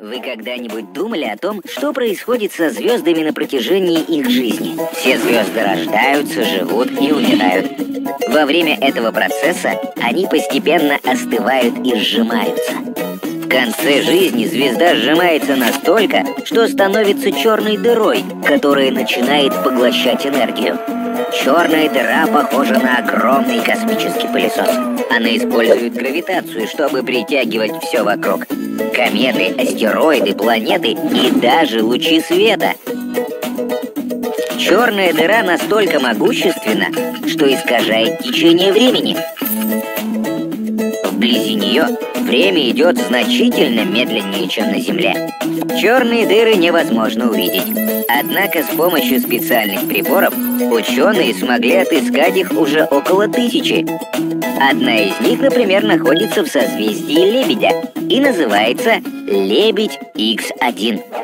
Вы когда-нибудь думали о том, что происходит со звездами на протяжении их жизни? Все звезды рождаются, живут и умирают. Во время этого процесса они постепенно остывают и сжимаются. Конце жизни звезда сжимается настолько, что становится черной дырой, которая начинает поглощать энергию. Черная дыра похожа на огромный космический пылесос. Она использует гравитацию, чтобы притягивать все вокруг. Кометы, астероиды, планеты и даже лучи света. Черная дыра настолько могущественна, что искажает течение времени. Вблизи нее время идет значительно медленнее, чем на Земле. Черные дыры невозможно увидеть. Однако с помощью специальных приборов ученые смогли отыскать их уже около тысячи. Одна из них, например, находится в созвездии Лебедя и называется Лебедь X1.